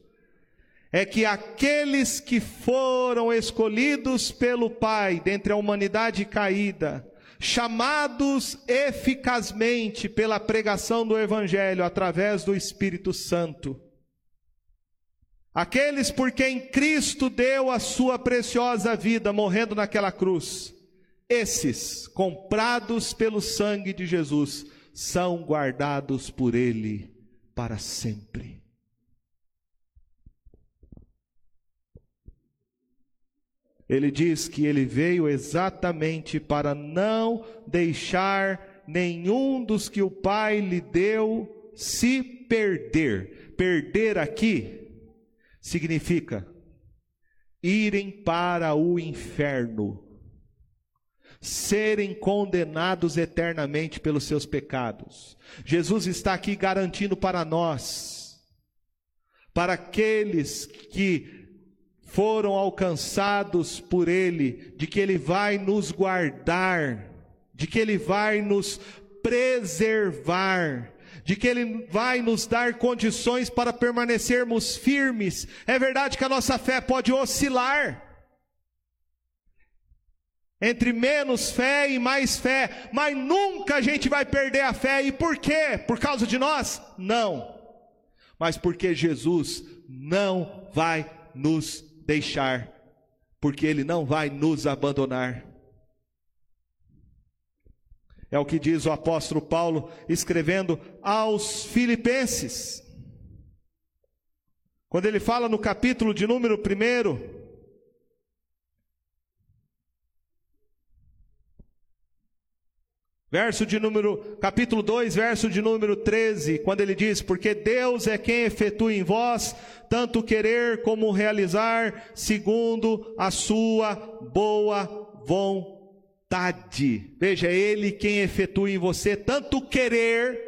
é que aqueles que foram escolhidos pelo Pai dentre a humanidade caída, chamados eficazmente pela pregação do Evangelho através do Espírito Santo, aqueles por quem Cristo deu a sua preciosa vida morrendo naquela cruz, esses, comprados pelo sangue de Jesus, são guardados por Ele para sempre. Ele diz que ele veio exatamente para não deixar nenhum dos que o Pai lhe deu se perder. Perder aqui significa irem para o inferno serem condenados eternamente pelos seus pecados. Jesus está aqui garantindo para nós, para aqueles que foram alcançados por Ele, de que Ele vai nos guardar, de que Ele vai nos preservar, de que Ele vai nos dar condições para permanecermos firmes. É verdade que a nossa fé pode oscilar, entre menos fé e mais fé, mas nunca a gente vai perder a fé. E por quê? Por causa de nós? Não. Mas porque Jesus não vai nos deixar, porque Ele não vai nos abandonar. É o que diz o apóstolo Paulo escrevendo aos Filipenses. Quando ele fala no capítulo de número 1, Verso de número, capítulo 2, verso de número 13, quando ele diz: Porque Deus é quem efetua em vós tanto querer como realizar, segundo a sua boa vontade. Veja, é Ele quem efetua em você tanto querer,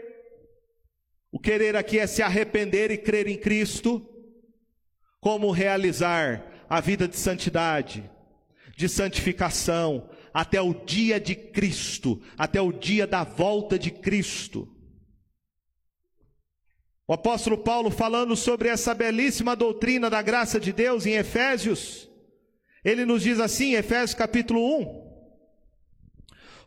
O querer aqui é se arrepender e crer em Cristo. Como realizar a vida de santidade, de santificação, até o dia de Cristo, até o dia da volta de Cristo. O apóstolo Paulo, falando sobre essa belíssima doutrina da graça de Deus em Efésios, ele nos diz assim, Efésios capítulo 1,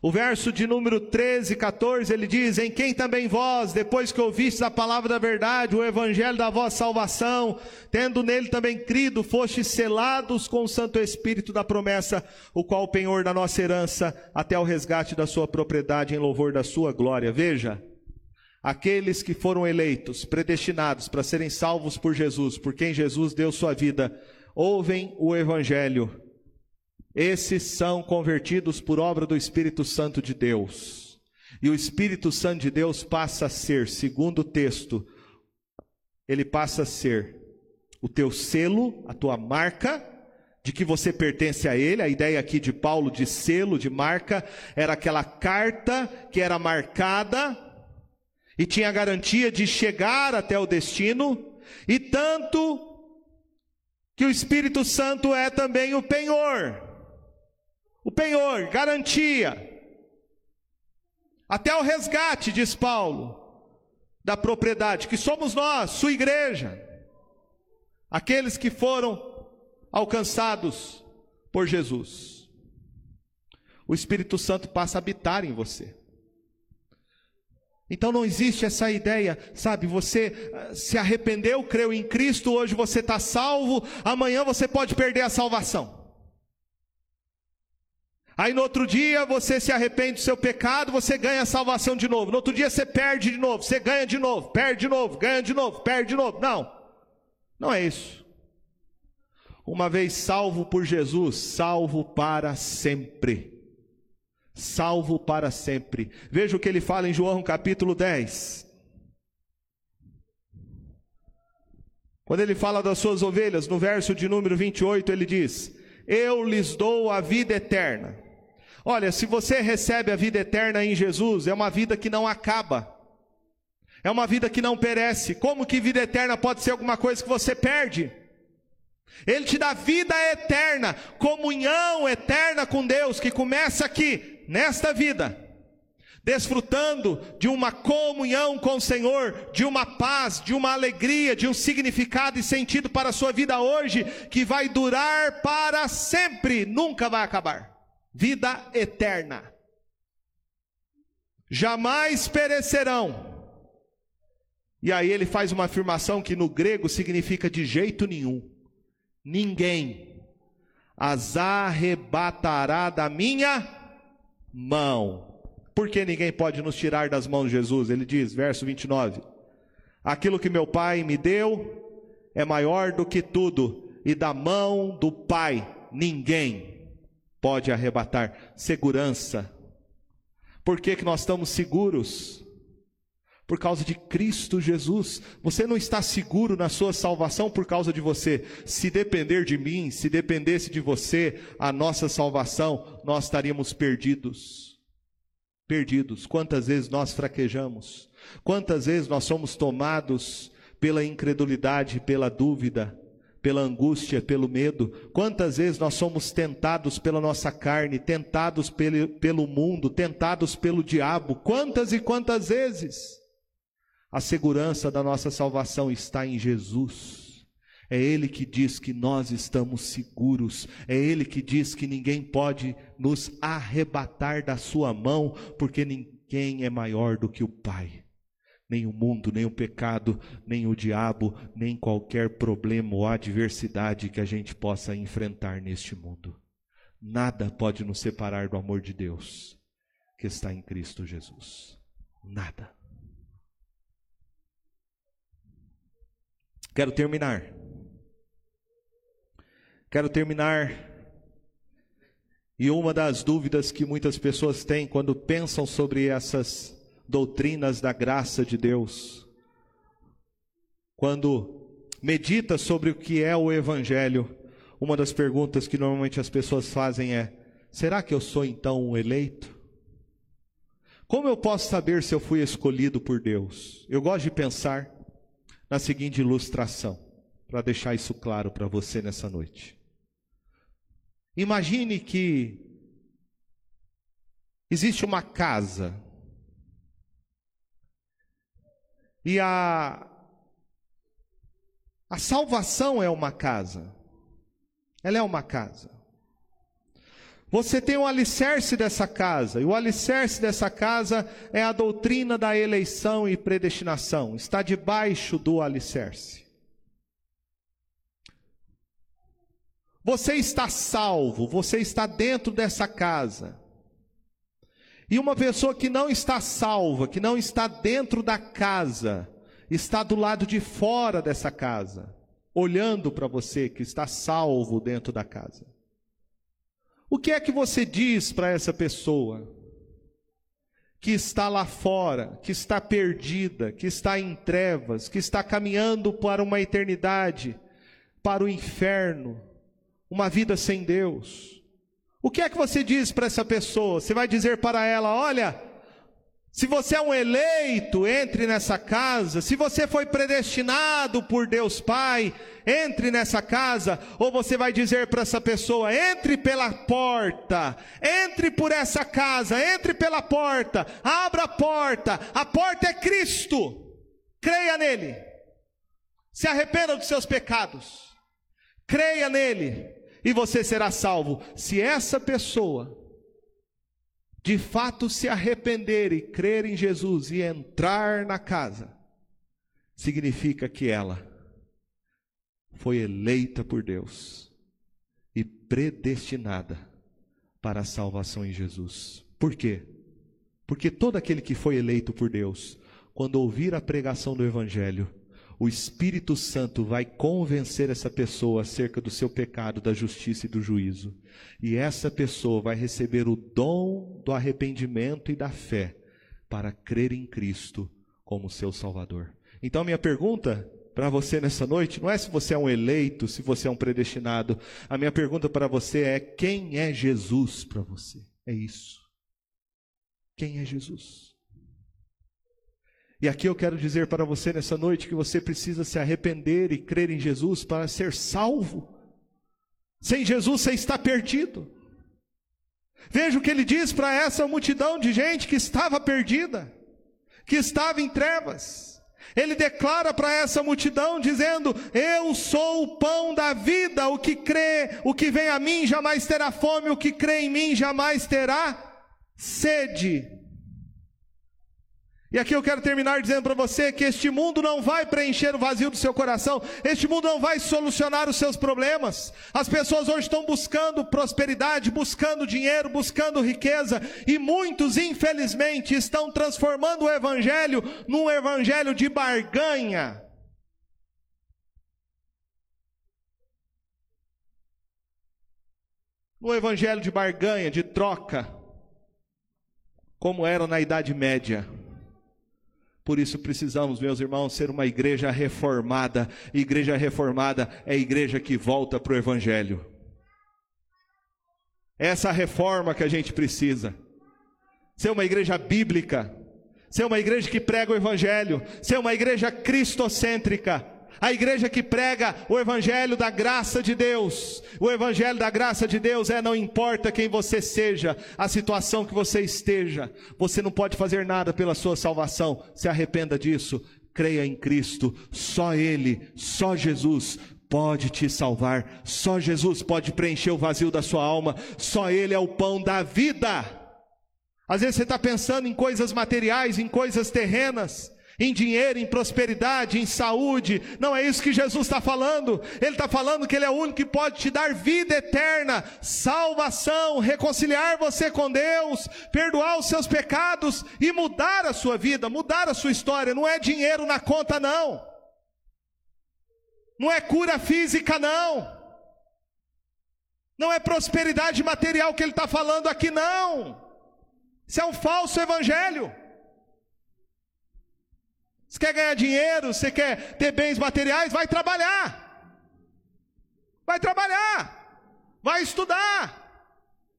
o verso de número 13 e 14, ele diz: Em quem também vós, depois que ouvistes a palavra da verdade, o evangelho da vossa salvação, tendo nele também crido, fostes selados com o Santo Espírito da promessa, o qual o penhor da nossa herança, até o resgate da sua propriedade em louvor da sua glória. Veja, aqueles que foram eleitos, predestinados para serem salvos por Jesus, por quem Jesus deu sua vida, ouvem o evangelho esses são convertidos por obra do Espírito Santo de Deus. E o Espírito Santo de Deus passa a ser, segundo o texto, ele passa a ser o teu selo, a tua marca, de que você pertence a Ele. A ideia aqui de Paulo de selo, de marca, era aquela carta que era marcada e tinha a garantia de chegar até o destino, e tanto que o Espírito Santo é também o penhor. O penhor, garantia. Até o resgate, diz Paulo, da propriedade, que somos nós, sua igreja. Aqueles que foram alcançados por Jesus. O Espírito Santo passa a habitar em você. Então não existe essa ideia, sabe? Você ah, se arrependeu, creu em Cristo, hoje você está salvo, amanhã você pode perder a salvação. Aí no outro dia você se arrepende do seu pecado, você ganha a salvação de novo. No outro dia você perde de novo, você ganha de novo, perde de novo, ganha de novo, perde de novo. Não, não é isso. Uma vez salvo por Jesus, salvo para sempre. Salvo para sempre. Veja o que ele fala em João capítulo 10. Quando ele fala das suas ovelhas, no verso de número 28, ele diz: Eu lhes dou a vida eterna Olha, se você recebe a vida eterna em Jesus, é uma vida que não acaba. É uma vida que não perece. Como que vida eterna pode ser alguma coisa que você perde? Ele te dá vida eterna, comunhão eterna com Deus, que começa aqui, nesta vida, desfrutando de uma comunhão com o Senhor, de uma paz, de uma alegria, de um significado e sentido para a sua vida hoje, que vai durar para sempre, nunca vai acabar vida eterna. Jamais perecerão. E aí ele faz uma afirmação que no grego significa de jeito nenhum. Ninguém as arrebatará da minha mão. Porque ninguém pode nos tirar das mãos de Jesus. Ele diz, verso 29: Aquilo que meu Pai me deu é maior do que tudo, e da mão do Pai ninguém pode arrebatar segurança. Por que, que nós estamos seguros? Por causa de Cristo Jesus. Você não está seguro na sua salvação por causa de você. Se depender de mim, se dependesse de você, a nossa salvação, nós estaríamos perdidos. Perdidos. Quantas vezes nós fraquejamos? Quantas vezes nós somos tomados pela incredulidade, pela dúvida? Pela angústia, pelo medo. Quantas vezes nós somos tentados pela nossa carne, tentados pelo, pelo mundo, tentados pelo diabo? Quantas e quantas vezes? A segurança da nossa salvação está em Jesus. É Ele que diz que nós estamos seguros. É Ele que diz que ninguém pode nos arrebatar da Sua mão, porque ninguém é maior do que o Pai nem o mundo, nem o pecado, nem o diabo, nem qualquer problema ou adversidade que a gente possa enfrentar neste mundo. Nada pode nos separar do amor de Deus que está em Cristo Jesus. Nada. Quero terminar. Quero terminar. E uma das dúvidas que muitas pessoas têm quando pensam sobre essas doutrinas da graça de Deus. Quando medita sobre o que é o Evangelho, uma das perguntas que normalmente as pessoas fazem é: será que eu sou então um eleito? Como eu posso saber se eu fui escolhido por Deus? Eu gosto de pensar na seguinte ilustração, para deixar isso claro para você nessa noite. Imagine que existe uma casa e a a salvação é uma casa. Ela é uma casa. Você tem o alicerce dessa casa, e o alicerce dessa casa é a doutrina da eleição e predestinação, está debaixo do alicerce. Você está salvo, você está dentro dessa casa. E uma pessoa que não está salva, que não está dentro da casa, está do lado de fora dessa casa, olhando para você que está salvo dentro da casa. O que é que você diz para essa pessoa que está lá fora, que está perdida, que está em trevas, que está caminhando para uma eternidade, para o inferno, uma vida sem Deus? O que é que você diz para essa pessoa? Você vai dizer para ela: olha, se você é um eleito, entre nessa casa. Se você foi predestinado por Deus Pai, entre nessa casa. Ou você vai dizer para essa pessoa: entre pela porta, entre por essa casa, entre pela porta, abra a porta. A porta é Cristo. Creia nele. Se arrependa dos seus pecados. Creia nele e você será salvo. Se essa pessoa de fato se arrepender e crer em Jesus e entrar na casa, significa que ela foi eleita por Deus e predestinada para a salvação em Jesus. Por quê? Porque todo aquele que foi eleito por Deus, quando ouvir a pregação do Evangelho, o Espírito Santo vai convencer essa pessoa acerca do seu pecado, da justiça e do juízo. E essa pessoa vai receber o dom do arrependimento e da fé para crer em Cristo como seu Salvador. Então, minha pergunta para você nessa noite não é se você é um eleito, se você é um predestinado. A minha pergunta para você é: quem é Jesus para você? É isso. Quem é Jesus? E aqui eu quero dizer para você nessa noite que você precisa se arrepender e crer em Jesus para ser salvo. Sem Jesus você está perdido. Veja o que ele diz para essa multidão de gente que estava perdida, que estava em trevas. Ele declara para essa multidão dizendo: Eu sou o pão da vida, o que crê, o que vem a mim jamais terá fome, o que crê em mim jamais terá sede. E aqui eu quero terminar dizendo para você que este mundo não vai preencher o vazio do seu coração, este mundo não vai solucionar os seus problemas. As pessoas hoje estão buscando prosperidade, buscando dinheiro, buscando riqueza, e muitos, infelizmente, estão transformando o evangelho num evangelho de barganha. No evangelho de barganha, de troca, como era na Idade Média. Por isso precisamos, meus irmãos, ser uma igreja reformada. Igreja reformada é igreja que volta para o Evangelho. Essa reforma que a gente precisa. Ser uma igreja bíblica. Ser uma igreja que prega o Evangelho. Ser uma igreja cristocêntrica a igreja que prega o evangelho da graça de Deus. O evangelho da graça de Deus é não importa quem você seja, a situação que você esteja, você não pode fazer nada pela sua salvação. Se arrependa disso. Creia em Cristo, só Ele, só Jesus pode te salvar, só Jesus pode preencher o vazio da sua alma, só Ele é o pão da vida. Às vezes você está pensando em coisas materiais, em coisas terrenas, em dinheiro, em prosperidade, em saúde. Não é isso que Jesus está falando. Ele está falando que Ele é o único que pode te dar vida eterna, salvação, reconciliar você com Deus, perdoar os seus pecados e mudar a sua vida, mudar a sua história. Não é dinheiro na conta, não. Não é cura física, não. Não é prosperidade material que ele está falando aqui, não. Isso é um falso evangelho. Você quer ganhar dinheiro, você quer ter bens materiais, vai trabalhar. Vai trabalhar. Vai estudar.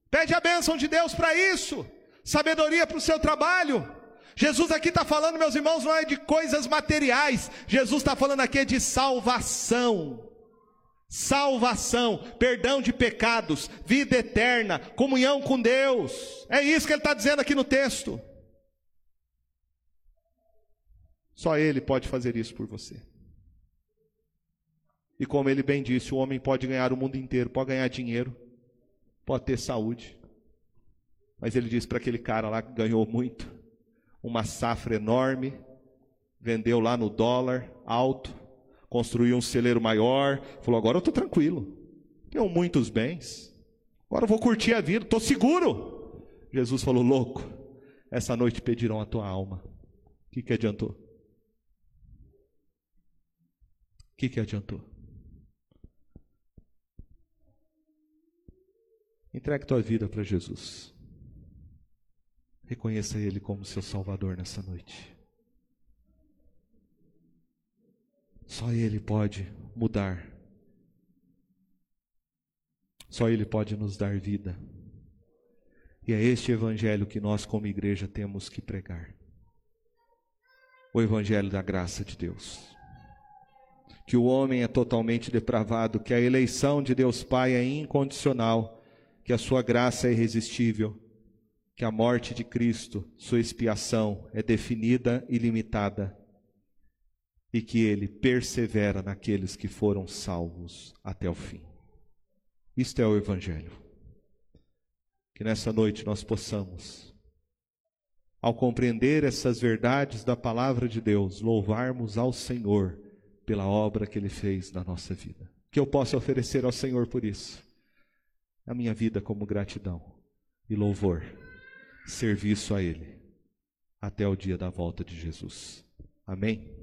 Pede a bênção de Deus para isso. sabedoria para o seu trabalho. Jesus aqui está falando, meus irmãos, não é de coisas materiais, Jesus está falando aqui de salvação. Salvação, perdão de pecados, vida eterna, comunhão com Deus. É isso que ele está dizendo aqui no texto. Só Ele pode fazer isso por você. E como ele bem disse, o homem pode ganhar o mundo inteiro, pode ganhar dinheiro, pode ter saúde. Mas ele disse para aquele cara lá que ganhou muito, uma safra enorme, vendeu lá no dólar alto, construiu um celeiro maior, falou: agora eu estou tranquilo, tenho muitos bens, agora eu vou curtir a vida, estou seguro. Jesus falou: louco, essa noite pedirão a tua alma. O que, que adiantou? O que, que adiantou? Entregue tua vida para Jesus. Reconheça Ele como seu Salvador nessa noite. Só Ele pode mudar. Só Ele pode nos dar vida. E é este Evangelho que nós, como igreja, temos que pregar o Evangelho da graça de Deus. Que o homem é totalmente depravado, que a eleição de Deus Pai é incondicional que a sua graça é irresistível, que a morte de Cristo, sua expiação, é definida e limitada, e que ele persevera naqueles que foram salvos até o fim. Isto é o Evangelho. Que nessa noite nós possamos, ao compreender essas verdades da palavra de Deus, louvarmos ao Senhor pela obra que ele fez na nossa vida. Que eu possa oferecer ao Senhor por isso a minha vida como gratidão e louvor, serviço a Ele, até o dia da volta de Jesus. Amém?